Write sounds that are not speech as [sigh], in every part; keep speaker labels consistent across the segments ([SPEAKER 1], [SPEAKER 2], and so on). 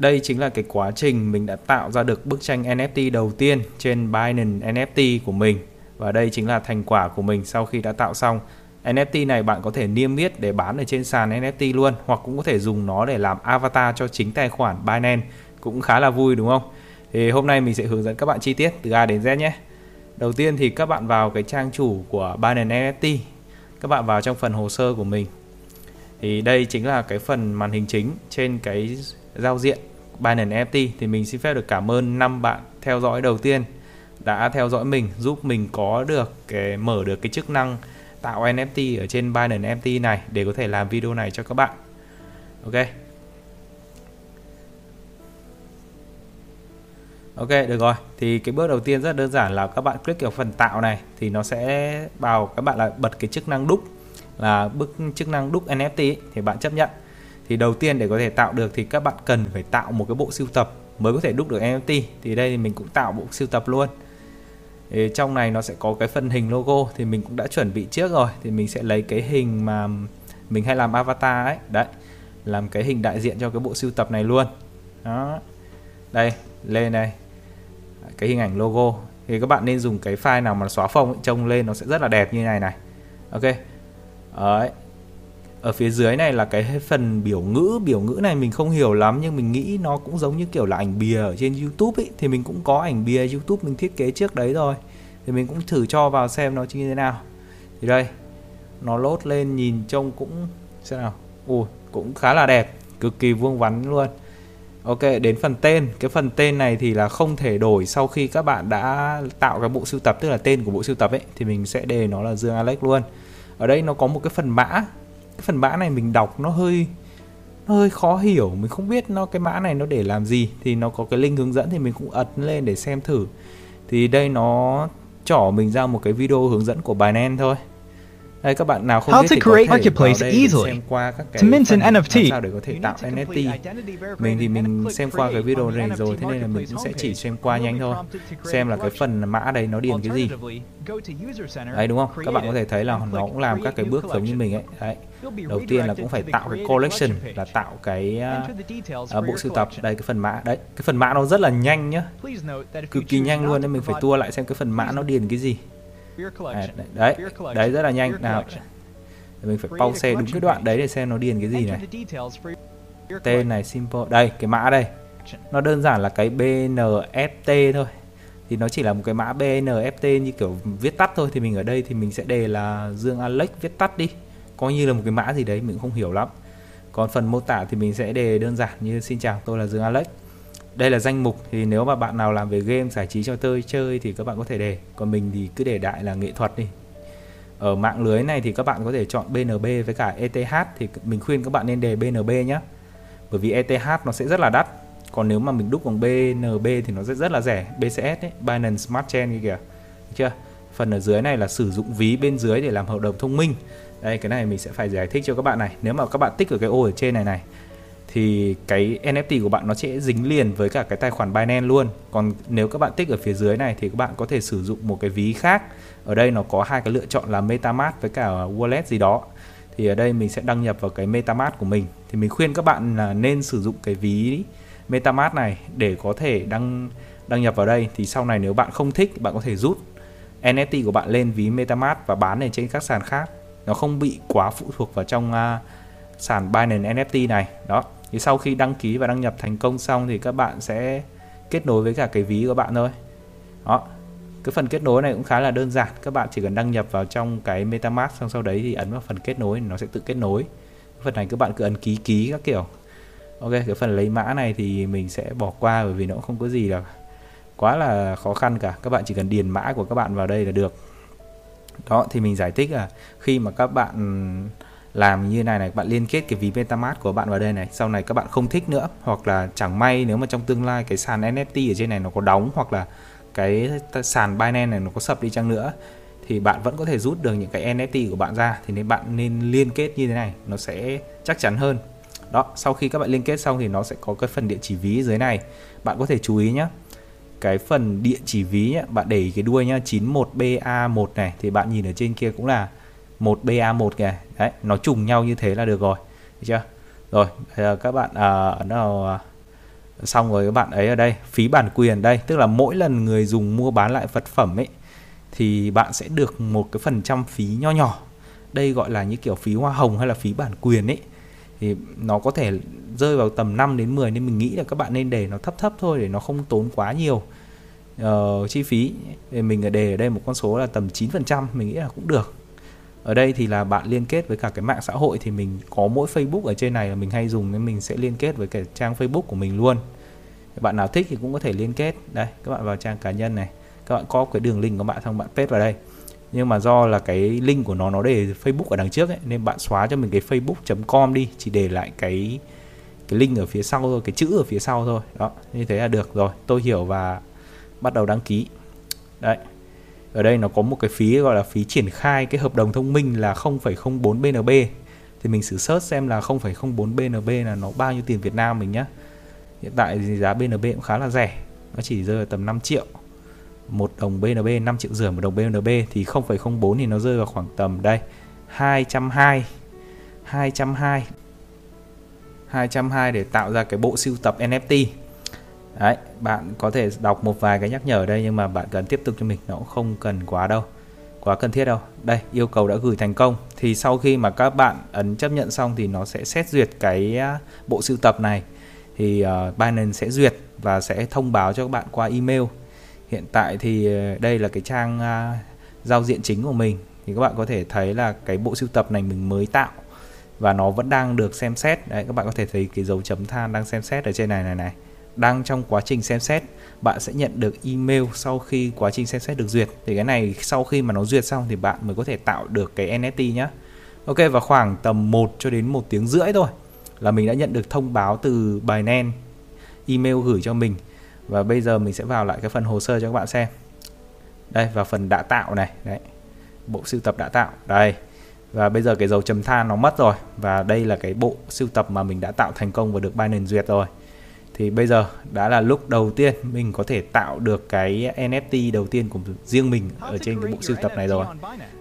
[SPEAKER 1] đây chính là cái quá trình mình đã tạo ra được bức tranh NFT đầu tiên trên Binance NFT của mình và đây chính là thành quả của mình sau khi đã tạo xong NFT này bạn có thể niêm yết để bán ở trên sàn NFT luôn, hoặc cũng có thể dùng nó để làm avatar cho chính tài khoản Binance cũng khá là vui, đúng không? Thì hôm nay mình sẽ hướng dẫn các bạn chi tiết từ A đến Z nhé. Đầu tiên thì các bạn vào cái trang chủ của Binance NFT. Các bạn vào trong phần hồ sơ của mình. Thì đây chính là cái phần màn hình chính trên cái giao diện Binance NFT thì mình xin phép được cảm ơn năm bạn theo dõi đầu tiên đã theo dõi mình giúp mình có được cái mở được cái chức năng tạo NFT ở trên Binance NFT này để có thể làm video này cho các bạn. Ok. Ok được rồi thì cái bước đầu tiên rất đơn giản là các bạn click vào phần tạo này thì nó sẽ bảo các bạn là bật cái chức năng đúc là bức chức năng đúc NFT ấy, thì bạn chấp nhận thì đầu tiên để có thể tạo được thì các bạn cần phải tạo một cái bộ sưu tập mới có thể đúc được NFT thì đây thì mình cũng tạo bộ sưu tập luôn. Thì trong này nó sẽ có cái phần hình logo thì mình cũng đã chuẩn bị trước rồi. Thì mình sẽ lấy cái hình mà mình hay làm avatar ấy. Đấy làm cái hình đại diện cho cái bộ sưu tập này luôn. Đó. Đây lên đây. Cái hình ảnh logo. Thì các bạn nên dùng cái file nào mà xóa phông ấy, trông lên nó sẽ rất là đẹp như này này. Ok. Đấy ở phía dưới này là cái phần biểu ngữ. Biểu ngữ này mình không hiểu lắm, nhưng mình nghĩ nó cũng giống như kiểu là ảnh bìa ở trên YouTube ấy thì mình cũng có ảnh bìa YouTube mình thiết kế trước đấy rồi. Thì mình cũng thử cho vào xem nó như thế nào. Thì đây, nó lốt lên nhìn trông cũng, xem nào. Ui, cũng khá là đẹp, cực kỳ vuông vắn luôn. Ok, đến phần tên. Cái phần tên này thì là không thể đổi sau khi các bạn đã tạo cái bộ sưu tập, tức là tên của bộ sưu tập ấy, thì mình sẽ đề nó là Dương Alex luôn. Ở đây nó có một cái phần mã cái phần mã này mình đọc nó hơi nó hơi khó hiểu. Mình không biết nó, cái mã này nó để làm gì. Thì nó có cái link hướng dẫn thì mình cũng ấn lên để xem thử. Thì đây nó trỏ mình ra một cái video hướng dẫn của Binance thôi đây các bạn nào không
[SPEAKER 2] How
[SPEAKER 1] biết
[SPEAKER 2] to
[SPEAKER 1] thì có
[SPEAKER 2] create
[SPEAKER 1] thể
[SPEAKER 2] marketplace
[SPEAKER 1] vào đây xem qua các cái
[SPEAKER 2] To mint an
[SPEAKER 1] phần
[SPEAKER 2] NFT.
[SPEAKER 1] sao để có thể tạo NFT mình thì mình xem qua cái video này rồi thế nên là mình cũng sẽ chỉ xem qua nhanh thôi. xem là cái phần mã đây nó điền cái gì. đấy đúng không? Các bạn có thể thấy là nó cũng làm các cái bước giống như mình ấy. Đấy. Đầu tiên là cũng phải tạo cái collection là tạo cái uh, bộ sưu tập. đây cái phần mã. Đấy cái phần mã nó rất là nhanh nhá. Cực kỳ nhanh luôn nên mình phải tua lại xem cái phần mã nó điền cái gì à, đấy đấy rất là nhanh. Nào mình phải pause đúng cái đoạn đấy để xem nó điền cái gì này. tên này simple. Đây cái mã đây. Nó đơn giản là cái BNFT thôi. Thì nó chỉ là một cái mã BNFT như kiểu viết tắt thôi. Thì mình ở đây thì mình sẽ đề là Dương Alex viết tắt đi. Coi như là một cái mã gì đấy mình không hiểu lắm. Còn phần mô tả thì mình sẽ đề đơn giản như xin chào tôi là Dương Alex đây là danh mục thì nếu mà bạn nào làm về game giải trí cho tôi chơi thì các bạn có thể để. còn mình thì cứ để đại là nghệ thuật đi. Ở mạng lưới này thì các bạn có thể chọn BNB với cả ETH thì mình khuyên các bạn nên đề BNB nhé bởi vì ETH nó sẽ rất là đắt. Còn nếu mà mình đúc bằng BNB thì nó sẽ rất là rẻ. BCS ấy, Binance Smart Chain kia kìa. Được chưa? Phần ở dưới này là sử dụng ví bên dưới để làm hợp đồng thông minh. Đây cái này mình sẽ phải giải thích cho các bạn này. Nếu mà các bạn tích ở cái ô ở trên này này thì cái NFT của bạn nó sẽ dính liền với cả cái tài khoản Binance luôn. Còn nếu các bạn tích ở phía dưới này thì các bạn có thể sử dụng một cái ví khác. Ở đây nó có hai cái lựa chọn là MetaMask với cả wallet gì đó. Thì ở đây mình sẽ đăng nhập vào cái MetaMask của mình. Thì mình khuyên các bạn là nên sử dụng cái ví MetaMask này để có thể đăng đăng nhập vào đây thì sau này nếu bạn không thích bạn có thể rút NFT của bạn lên ví MetaMask và bán ở trên các sàn khác. Nó không bị quá phụ thuộc vào trong uh, sàn Binance NFT này. Đó thì sau khi đăng ký và đăng nhập thành công xong thì các bạn sẽ kết nối với cả cái ví của bạn thôi. Đó. Cái phần kết nối này cũng khá là đơn giản. Các bạn chỉ cần đăng nhập vào trong cái metamask xong sau đấy thì ấn vào phần kết nối nó sẽ tự kết nối. Cái phần này các bạn cứ ấn ký ký các kiểu. Ok, cái phần lấy mã này thì mình sẽ bỏ qua bởi vì nó cũng không có gì là quá là khó khăn cả. Các bạn chỉ cần điền mã của các bạn vào đây là được. Đó, thì mình giải thích là khi mà các bạn làm như này này bạn liên kết cái ví MetaMask của bạn vào đây này. Sau này các bạn không thích nữa hoặc là chẳng may nếu mà trong tương lai cái sàn NFT ở trên này nó có đóng hoặc là cái sàn Binance này nó có sập đi chăng nữa thì bạn vẫn có thể rút được những cái NFT của bạn ra. Thì nên bạn nên liên kết như thế này nó sẽ chắc chắn hơn. Đó sau khi các bạn liên kết xong thì nó sẽ có cái phần địa chỉ ví dưới này. Bạn có thể chú ý nhé cái phần địa chỉ ví nhé, bạn để cái đuôi nhá 91BA1 này thì bạn nhìn ở trên kia cũng là một BA1 kìa. Đấy nó trùng nhau như thế là được rồi. Được chưa? Rồi giờ các bạn à, ấn vào xong rồi các bạn ấy ở đây phí bản quyền đây. Tức là mỗi lần người dùng mua bán lại vật phẩm ấy thì bạn sẽ được một cái phần trăm phí nho nhỏ. Đây gọi là như kiểu phí hoa hồng hay là phí bản quyền ấy. Thì nó có thể rơi vào tầm 5 đến 10 nên mình nghĩ là các bạn nên để nó thấp thấp thôi để nó không tốn quá nhiều uh, chi phí. Thì mình đề ở đây một con số là tầm 9% mình nghĩ là cũng được ở đây thì là bạn liên kết với cả cái mạng xã hội thì mình có mỗi Facebook ở trên này là mình hay dùng nên mình sẽ liên kết với cái trang Facebook của mình luôn. Bạn nào thích thì cũng có thể liên kết. Đây các bạn vào trang cá nhân này. Các bạn có cái đường link của bạn xong bạn paste vào đây. Nhưng mà do là cái link của nó nó để Facebook ở đằng trước ấy, nên bạn xóa cho mình cái facebook.com đi chỉ để lại cái cái link ở phía sau thôi cái chữ ở phía sau thôi. Đó như thế là được rồi. Tôi hiểu và bắt đầu đăng ký. Đấy ở đây nó có một cái phí gọi là phí triển khai cái hợp đồng thông minh là 0,04 BNB thì mình sử search xem là 0,04 BNB là nó bao nhiêu tiền Việt Nam mình nhá. Hiện tại thì giá BNB cũng khá là rẻ. Nó chỉ rơi vào tầm 5 triệu. Một đồng BNB 5 triệu rưỡi một đồng BNB thì 0,04 thì nó rơi vào khoảng tầm đây 220 220 220 để tạo ra cái bộ sưu tập NFT Đấy, bạn có thể đọc một vài cái nhắc nhở ở đây nhưng mà bạn cần tiếp tục cho mình nó cũng không cần quá đâu quá cần thiết đâu. Đây yêu cầu đã gửi thành công. Thì sau khi mà các bạn ấn chấp nhận xong thì nó sẽ xét duyệt cái à, bộ sưu tập này. Thì uh, Binance sẽ duyệt và sẽ thông báo cho các bạn qua email. Hiện tại thì à, đây là cái trang uh, giao diện chính của mình. Thì các bạn có thể thấy là cái bộ sưu tập này mình mới tạo và nó vẫn đang được xem xét. Đấy các bạn có thể thấy cái dấu chấm than đang xem xét ở trên này này này đang trong quá trình xem xét, bạn sẽ nhận được email sau khi quá trình xem xét được duyệt. Thì cái này sau khi mà nó duyệt xong thì bạn mới có thể tạo được cái NFT nhé Ok, và khoảng tầm 1 cho đến một tiếng rưỡi thôi là mình đã nhận được thông báo từ Binance email gửi cho mình. Và bây giờ mình sẽ vào lại cái phần hồ sơ cho các bạn xem. Đây và phần đã tạo này, đấy. Bộ sưu tập đã tạo, đây. Và bây giờ cái dấu chấm than nó mất rồi. Và đây là cái bộ sưu tập mà mình đã tạo thành công và được Binance duyệt rồi thì bây giờ đã là lúc đầu tiên mình có thể tạo được cái NFT đầu tiên của riêng mình ở trên cái bộ sưu tập này rồi.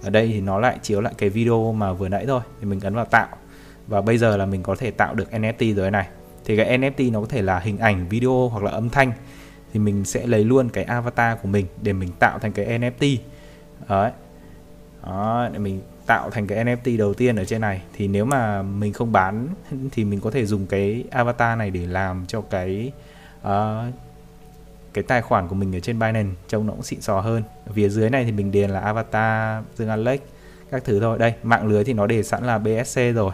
[SPEAKER 1] ở đây thì nó lại chiếu lại cái video mà vừa nãy thôi thì mình ấn vào tạo. Và bây giờ là mình có thể tạo được NFT rồi này. Thì cái NFT nó có thể là hình ảnh video hoặc là âm thanh. Thì mình sẽ lấy luôn cái avatar của mình để mình tạo thành cái NFT đấy. Đó để mình tạo thành cái NFT đầu tiên ở trên này. Thì nếu mà mình không bán [laughs] thì mình có thể dùng cái avatar này để làm cho cái uh, cái tài khoản của mình ở trên Binance trông nó cũng xịn sò hơn. Ở phía dưới này thì mình điền là avatar Dương Alex các thứ thôi. Đây mạng lưới thì nó để sẵn là BSC rồi.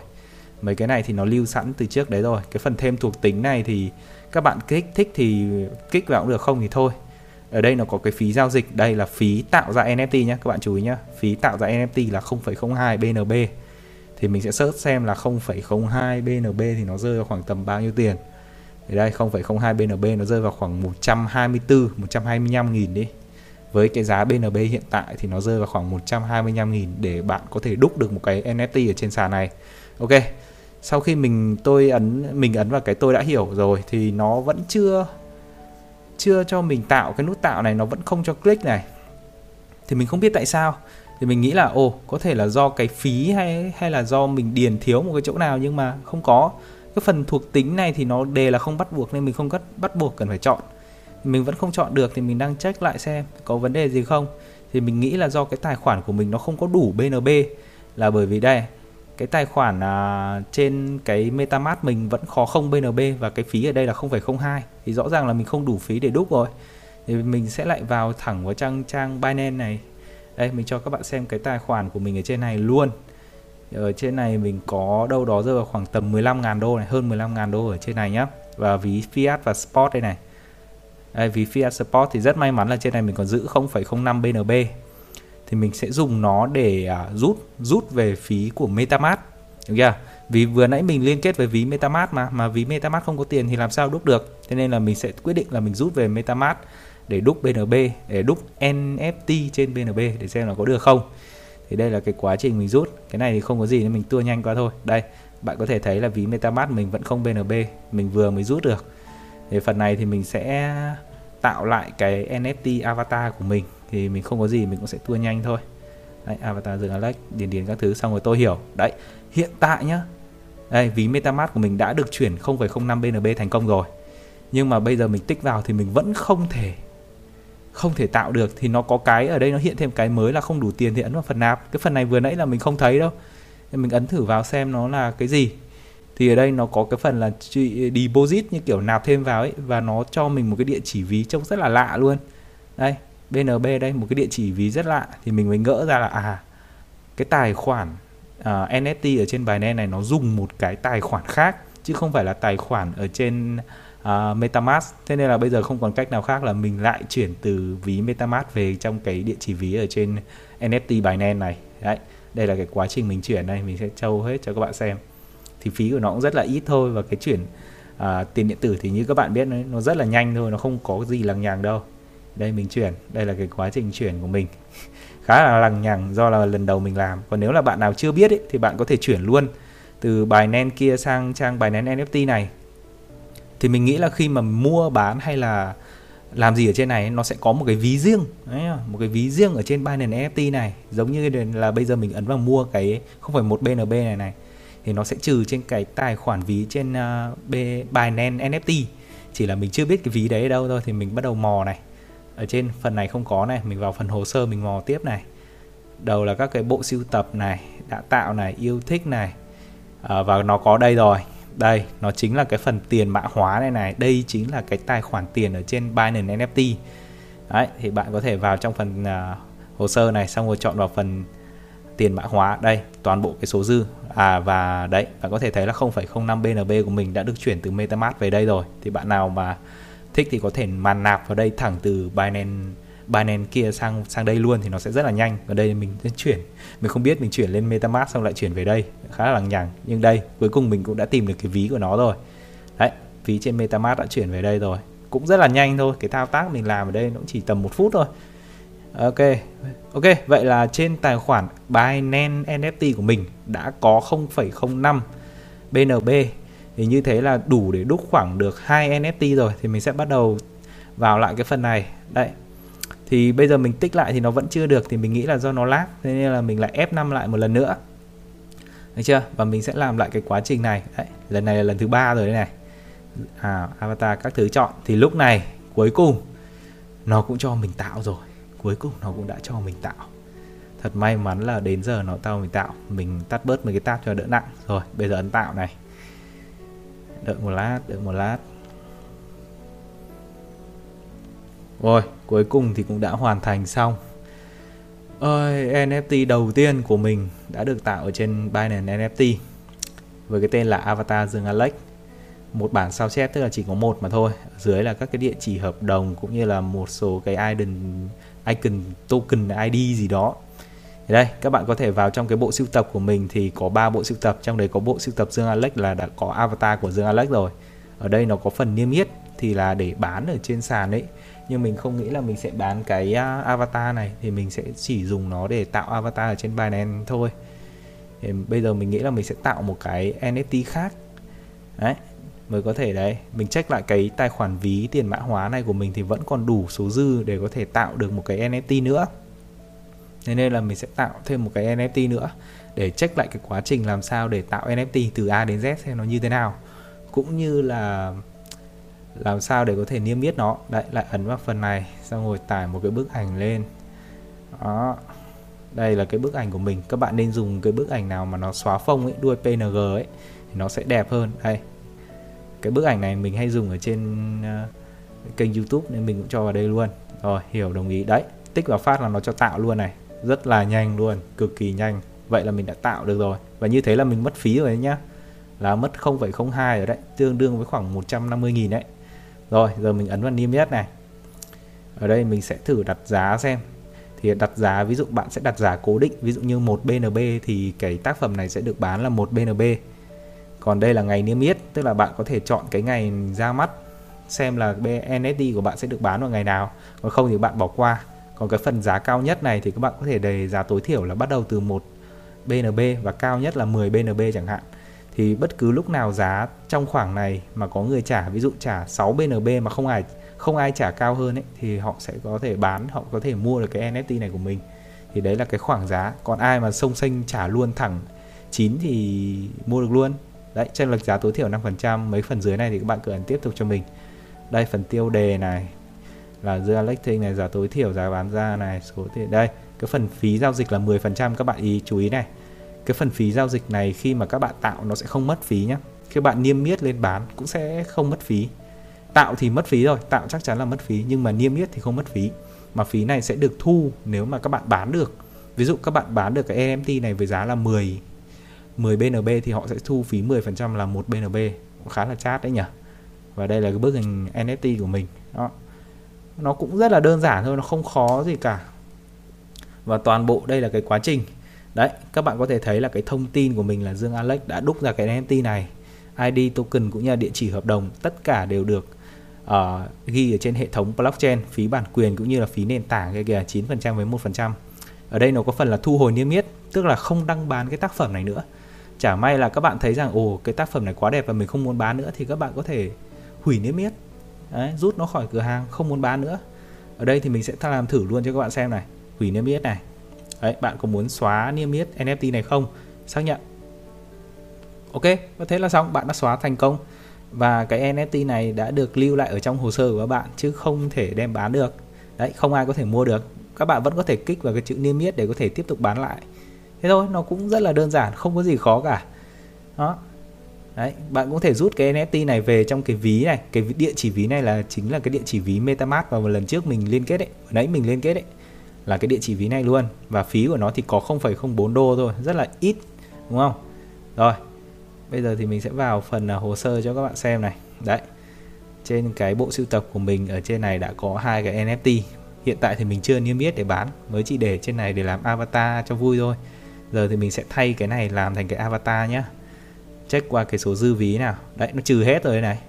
[SPEAKER 1] Mấy cái này thì nó lưu sẵn từ trước đấy rồi. Cái phần thêm thuộc tính này thì các bạn kích thích thì kích vào cũng được không thì thôi ở đây nó có cái phí giao dịch. Đây là phí tạo ra NFT nhé các bạn chú ý nhé phí tạo ra NFT là 0,02 BNB thì mình sẽ search xem là 0,02 BNB thì nó rơi vào khoảng tầm bao nhiêu tiền. Thì đây 0,02 BNB nó rơi vào khoảng 124 125 nghìn đi. Với cái giá BNB hiện tại thì nó rơi vào khoảng 125 nghìn để bạn có thể đúc được một cái NFT ở trên sàn này. Ok sau khi mình tôi ấn mình ấn vào cái tôi đã hiểu rồi thì nó vẫn chưa chưa cho mình tạo cái nút tạo này, nó vẫn không cho click này. Thì mình không biết tại sao. Thì mình nghĩ là, ồ, có thể là do cái phí hay hay là do mình điền thiếu một cái chỗ nào nhưng mà không có. Cái phần thuộc tính này thì nó đề là không bắt buộc nên mình không bắt bắt buộc cần phải chọn. Mình vẫn không chọn được thì mình đang check lại xem có vấn đề gì không. Thì mình nghĩ là do cái tài khoản của mình nó không có đủ BNB là bởi vì đây cái tài khoản à, trên cái MetaMask mình vẫn khó không BNB và cái phí ở đây là 0,02 thì rõ ràng là mình không đủ phí để đúc rồi. Thì mình sẽ lại vào thẳng vào trang trang Binance này. Đây mình cho các bạn xem cái tài khoản của mình ở trên này luôn. Ở trên này mình có đâu đó rơi vào khoảng tầm 15.000 đô này hơn 15.000 đô ở trên này nhá. Và ví Fiat và Sport đây này. Đây, ví Fiat Sport thì rất may mắn là trên này mình còn giữ 0,05 BNB thì mình sẽ dùng nó để à, rút rút về phí của MetaMask được chưa? Vì vừa nãy mình liên kết với ví MetaMask mà mà ví MetaMask không có tiền thì làm sao đúc được. Thế nên là mình sẽ quyết định là mình rút về MetaMask để đúc BNB, để đúc NFT trên BNB để xem là có được không. Thì đây là cái quá trình mình rút. Cái này thì không có gì nên mình tua nhanh qua thôi. Đây, bạn có thể thấy là ví MetaMask mình vẫn không BNB, mình vừa mới rút được. Thì phần này thì mình sẽ tạo lại cái NFT avatar của mình thì mình không có gì mình cũng sẽ tua nhanh thôi. Đấy, avatar dừng Alex điền điền các thứ xong rồi tôi hiểu. Đấy hiện tại nhá. Đây ví MetaMask của mình đã được chuyển 0,05 BNB thành công rồi. Nhưng mà bây giờ mình tích vào thì mình vẫn không thể không thể tạo được. Thì nó có cái ở đây nó hiện thêm cái mới là không đủ tiền thì ấn vào phần nạp cái phần này vừa nãy là mình không thấy đâu. Nên mình ấn thử vào xem nó là cái gì. Thì ở đây nó có cái phần là deposit như kiểu nạp thêm vào ấy và nó cho mình một cái địa chỉ ví trông rất là lạ luôn. Đây BNB đây một cái địa chỉ ví rất lạ thì mình mới ngỡ ra là à cái tài khoản à, uh, NFT ở trên Binance này nó dùng một cái tài khoản khác chứ không phải là tài khoản ở trên uh, MetaMask. Thế nên là bây giờ không còn cách nào khác là mình lại chuyển từ ví MetaMask về trong cái địa chỉ ví ở trên NFT Binance này. Đấy đây là cái quá trình mình chuyển đây mình sẽ trâu hết cho các bạn xem. Thì phí của nó cũng rất là ít thôi và cái chuyển uh, tiền điện tử thì như các bạn biết nó rất là nhanh thôi nó không có gì lằng nhằng đâu đây mình chuyển. Đây là cái quá trình chuyển của mình. [laughs] Khá là lằng nhằng do là lần đầu mình làm. Còn nếu là bạn nào chưa biết ấy, thì bạn có thể chuyển luôn từ bài nen kia sang trang bài nen NFT này. Thì mình nghĩ là khi mà mua bán hay là làm gì ở trên này nó sẽ có một cái ví riêng. Đấy, một cái ví riêng ở trên Binance NFT này. Giống như là bây giờ mình ấn vào mua cái không phải một BNB này này thì nó sẽ trừ trên cái tài khoản ví trên à, uh, Binance NFT chỉ là mình chưa biết cái ví đấy ở đâu thôi thì mình bắt đầu mò này ở trên phần này không có này mình vào phần hồ sơ mình mò tiếp này. Đầu là các cái bộ sưu tập này đã tạo này yêu thích này. À, và nó có đây rồi. Đây nó chính là cái phần tiền mã hóa này này. Đây chính là cái tài khoản tiền ở trên Binance NFT đấy thì bạn có thể vào trong phần uh, hồ sơ này xong rồi chọn vào phần tiền mã hóa. Đây toàn bộ cái số dư. À và đấy bạn có thể thấy là 0,05 BNB của mình đã được chuyển từ MetaMask về đây rồi. Thì bạn nào mà thích thì có thể màn nạp vào đây thẳng từ Binance Binance kia sang sang đây luôn thì nó sẽ rất là nhanh. Ở đây mình sẽ chuyển. Mình không biết mình chuyển lên MetaMask xong lại chuyển về đây. Khá là lằng nhằng. Nhưng đây cuối cùng mình cũng đã tìm được cái ví của nó rồi. Đấy ví trên MetaMask đã chuyển về đây rồi. Cũng rất là nhanh thôi. Cái thao tác mình làm ở đây nó cũng chỉ tầm một phút thôi. Ok. Ok vậy là trên tài khoản Binance NFT của mình đã có 0,05 BNB thì như thế là đủ để đúc khoảng được hai NFT rồi thì mình sẽ bắt đầu vào lại cái phần này. Đấy. Thì bây giờ mình tích lại thì nó vẫn chưa được thì mình nghĩ là do nó lag thế nên là mình lại F5 lại một lần nữa. Được chưa? Và mình sẽ làm lại cái quá trình này. Đấy lần này là lần thứ ba rồi đây này. À, avatar các thứ chọn. Thì lúc này cuối cùng nó cũng cho mình tạo rồi. Cuối cùng nó cũng đã cho mình tạo. Thật may mắn là đến giờ nó tao mình tạo. Mình tắt bớt mấy cái tab cho đỡ nặng. Rồi bây giờ ấn tạo này đợi một lát, đợi một lát. Rồi, cuối cùng thì cũng đã hoàn thành xong. Ơi NFT đầu tiên của mình đã được tạo ở trên Binance NFT với cái tên là Avatar Dương Alex. Một bản sao chép, tức là chỉ có một mà thôi. Ở dưới là các cái địa chỉ hợp đồng cũng như là một số cái icon icon, token ID gì đó thì đây, các bạn có thể vào trong cái bộ sưu tập của mình thì có ba bộ sưu tập. Trong đấy có bộ sưu tập Dương Alex là đã có avatar của Dương Alex rồi. Ở đây nó có phần niêm yết thì là để bán ở trên sàn đấy nhưng mình không nghĩ là mình sẽ bán cái à, avatar này. Thì mình sẽ chỉ dùng nó để tạo avatar ở trên Binance thôi. Thì bây giờ mình nghĩ là mình sẽ tạo một cái NFT khác. Đấy, mới có thể đấy. Mình check lại cái tài khoản ví tiền mã hóa này của mình thì vẫn còn đủ số dư để có thể tạo được một cái NFT nữa thế nên là mình sẽ tạo thêm một cái NFT nữa để check lại cái quá trình làm sao để tạo NFT từ A đến Z xem nó như thế nào. Cũng như là làm sao để có thể niêm yết nó. Đấy lại ấn vào phần này xong rồi tải một cái bức ảnh lên. Đó. Đây là cái bức ảnh của mình. Các bạn nên dùng cái bức ảnh nào mà nó xóa phông ấy đuôi png ấy thì nó sẽ đẹp hơn. Đây. Cái bức ảnh này mình hay dùng ở trên uh, kênh youtube nên mình cũng cho vào đây luôn. Rồi hiểu đồng ý. Đấy tích vào phát là nó cho tạo luôn này rất là nhanh luôn cực kỳ nhanh. Vậy là mình đã tạo được rồi. Và như thế là mình mất phí rồi đấy nhá. Là mất 0,02 rồi đấy tương đương với khoảng 150.000 đấy. Rồi giờ mình ấn vào niêm yết này. Ở đây mình sẽ thử đặt giá xem. Thì đặt giá ví dụ bạn sẽ đặt giá cố định ví dụ như một BNB thì cái tác phẩm này sẽ được bán là một BNB còn đây là ngày niêm yết tức là bạn có thể chọn cái ngày ra mắt xem là NFT của bạn sẽ được bán vào ngày nào. Còn không thì bạn bỏ qua còn cái phần giá cao nhất này thì các bạn có thể đề giá tối thiểu là bắt đầu từ một BNB và cao nhất là 10 BNB chẳng hạn. Thì bất cứ lúc nào giá trong khoảng này mà có người trả, ví dụ trả 6 BNB mà không ai không ai trả cao hơn ấy, thì họ sẽ có thể bán, họ có thể mua được cái NFT này của mình. Thì đấy là cái khoảng giá. Còn ai mà sông xanh trả luôn thẳng 9 thì mua được luôn. Đấy trên lệch giá tối thiểu 5% mấy phần dưới này thì các bạn cứ ấn tiếp tục cho mình. Đây, phần tiêu đề này là Dialectic này giá tối thiểu giá bán ra này, số tiền đây, cái phần phí giao dịch là 10% các bạn ý chú ý này. Cái phần phí giao dịch này khi mà các bạn tạo nó sẽ không mất phí nhé khi bạn niêm yết lên bán cũng sẽ không mất phí. Tạo thì mất phí rồi, tạo chắc chắn là mất phí, nhưng mà niêm yết thì không mất phí. Mà phí này sẽ được thu nếu mà các bạn bán được. Ví dụ các bạn bán được cái NFT này với giá là 10 10 BNB thì họ sẽ thu phí 10% là một BNB cũng khá là chát đấy nhỉ. Và đây là cái bức hình NFT của mình. Đó nó cũng rất là đơn giản thôi nó không khó gì cả. Và toàn bộ đây là cái quá trình. Đấy các bạn có thể thấy là cái thông tin của mình là Dương Alex đã đúc ra cái NFT này. ID token cũng như là địa chỉ hợp đồng tất cả đều được uh, ghi ở trên hệ thống blockchain phí bản quyền cũng như là phí nền tảng cái kìa 9% với 1% ở đây nó có phần là thu hồi niêm yết tức là không đăng bán cái tác phẩm này nữa. Chả may là các bạn thấy rằng ồ cái tác phẩm này quá đẹp và mình không muốn bán nữa thì các bạn có thể hủy niêm yết. Đấy, rút nó khỏi cửa hàng không muốn bán nữa. Ở đây thì mình sẽ làm thử luôn cho các bạn xem này. Hủy niêm yết này. Đấy, bạn có muốn xóa niêm yết NFT này không? Xác nhận. Ok và thế là xong bạn đã xóa thành công. Và cái NFT này đã được lưu lại ở trong hồ sơ của các bạn chứ không thể đem bán được. Đấy không ai có thể mua được. Các bạn vẫn có thể kích vào cái chữ niêm yết để có thể tiếp tục bán lại. Thế thôi nó cũng rất là đơn giản không có gì khó cả. Đó đấy bạn cũng thể rút cái NFT này về trong cái ví này. Cái địa chỉ ví này là chính là cái địa chỉ ví MetaMask mà một lần trước mình liên kết đấy nãy mình liên kết đấy là cái địa chỉ ví này luôn. Và phí của nó thì có 0,04 đô thôi rất là ít đúng không? Rồi bây giờ thì mình sẽ vào phần à, hồ sơ cho các bạn xem này. Đấy trên cái bộ sưu tập của mình ở trên này đã có hai cái NFT hiện tại thì mình chưa niêm yết để bán. Mới chỉ để trên này để làm avatar cho vui thôi. Giờ thì mình sẽ thay cái này làm thành cái avatar nhé check qua cái số dư ví nào. Đấy nó trừ hết rồi này.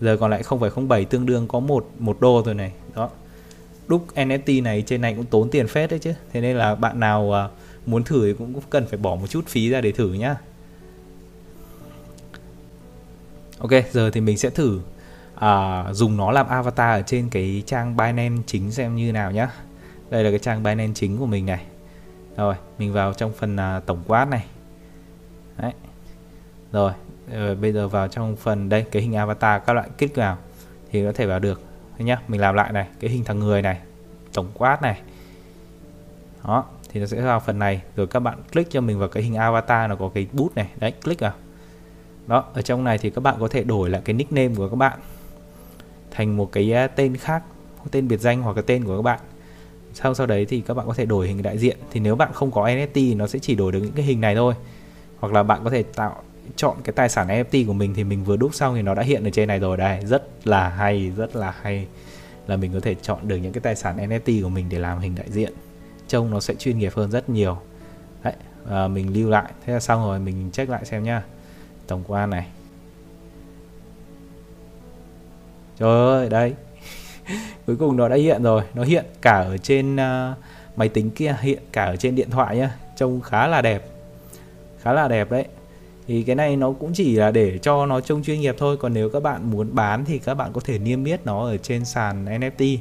[SPEAKER 1] Giờ còn lại 0,07 tương đương có một một đô rồi này. Đó. Đúc NFT này trên này cũng tốn tiền phết đấy chứ. Thế nên là bạn nào à, muốn thử thì cũng cần phải bỏ một chút phí ra để thử nhá. Ok giờ thì mình sẽ thử à, dùng nó làm avatar ở trên cái trang Binance chính xem như nào nhá. Đây là cái trang Binance chính của mình này. Rồi mình vào trong phần à, tổng quát này. Đấy rồi rồi bây giờ vào trong phần, đây, cái hình avatar, các loại kích vào thì có thể vào được. Thế nhá, mình làm lại này, cái hình thằng người này, tổng quát này. Đó, thì nó sẽ vào phần này. Rồi các bạn click cho mình vào cái hình avatar nó có cái bút này. Đấy, click vào. Đó, ở trong này thì các bạn có thể đổi lại cái nickname của các bạn thành một cái à, tên khác tên biệt danh hoặc cái tên của các bạn. Sau sau đấy thì các bạn có thể đổi hình đại diện. Thì nếu bạn không có NFT nó sẽ chỉ đổi được những cái hình này thôi. Hoặc là bạn có thể tạo chọn cái tài sản NFT của mình thì mình vừa đúc xong thì nó đã hiện ở trên này rồi. Đây rất là hay rất là hay là mình có thể chọn được những cái tài sản NFT của mình để làm hình đại diện. Trông nó sẽ chuyên nghiệp hơn rất nhiều. Đấy à, mình lưu lại. Thế là xong rồi mình check lại xem nhá. Tổng quan này. Trời ơi đây [laughs] cuối cùng nó đã hiện rồi. Nó hiện cả ở trên uh, máy tính kia hiện cả ở trên điện thoại nhá. Trông khá là đẹp. Khá là đẹp đấy thì cái này nó cũng chỉ là để cho nó trông chuyên nghiệp thôi. Còn nếu các bạn muốn bán thì các bạn có thể niêm yết nó ở trên sàn NFT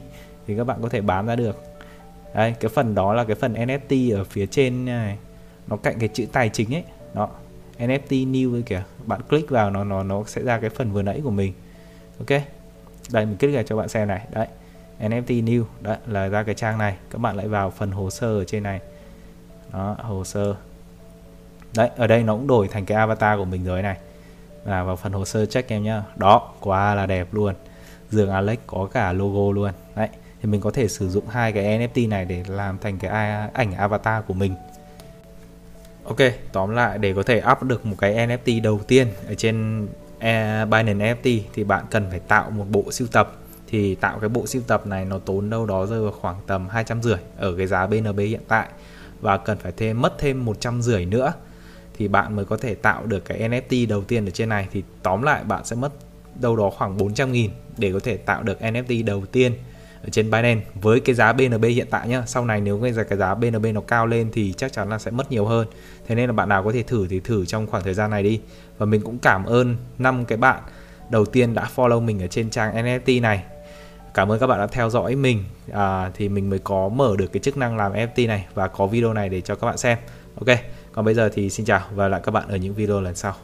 [SPEAKER 1] thì các bạn có thể bán ra được. Đây cái phần đó là cái phần NFT ở phía trên này. Nó cạnh cái chữ tài chính ấy. Đó NFT new ấy kìa. Bạn click vào nó nó nó sẽ ra cái phần vừa nãy của mình. Ok? Đây, mình click vào cho bạn xem này. Đấy NFT new. Đấy, là ra cái trang này. Các bạn lại vào phần hồ sơ ở trên này. Đó, hồ sơ đấy ở đây nó cũng đổi thành cái avatar của mình rồi này. Và vào phần hồ sơ check em nhá. Đó quá là đẹp luôn. Giường Alex có cả logo luôn. Đấy thì mình có thể sử dụng hai cái NFT này để làm thành cái ảnh avatar của mình. Ok, tóm lại để có thể up được một cái NFT đầu tiên ở trên e, Binance NFT thì bạn cần phải tạo một bộ sưu tập. Thì tạo cái bộ sưu tập này nó tốn đâu đó rơi vào khoảng tầm hai trăm rưỡi ở cái giá BNB hiện tại. Và cần phải thêm mất thêm một trăm rưỡi nữa thì bạn mới có thể tạo được cái NFT đầu tiên ở trên này. Thì tóm lại bạn sẽ mất đâu đó khoảng 400 nghìn để có thể tạo được NFT đầu tiên ở trên Binance. Với cái giá BNB hiện tại nhá sau này nếu cái cái giá BNB nó cao lên thì chắc chắn là sẽ mất nhiều hơn. Thế nên là bạn nào có thể thử thì thử trong khoảng thời gian này đi. Và mình cũng cảm ơn năm cái bạn đầu tiên đã follow mình ở trên trang NFT này. Cảm ơn các bạn đã theo dõi mình à, thì mình mới có mở được cái chức năng làm NFT này và có video này để cho các bạn xem. Ok còn bây giờ thì xin chào và lại các bạn ở những video lần sau.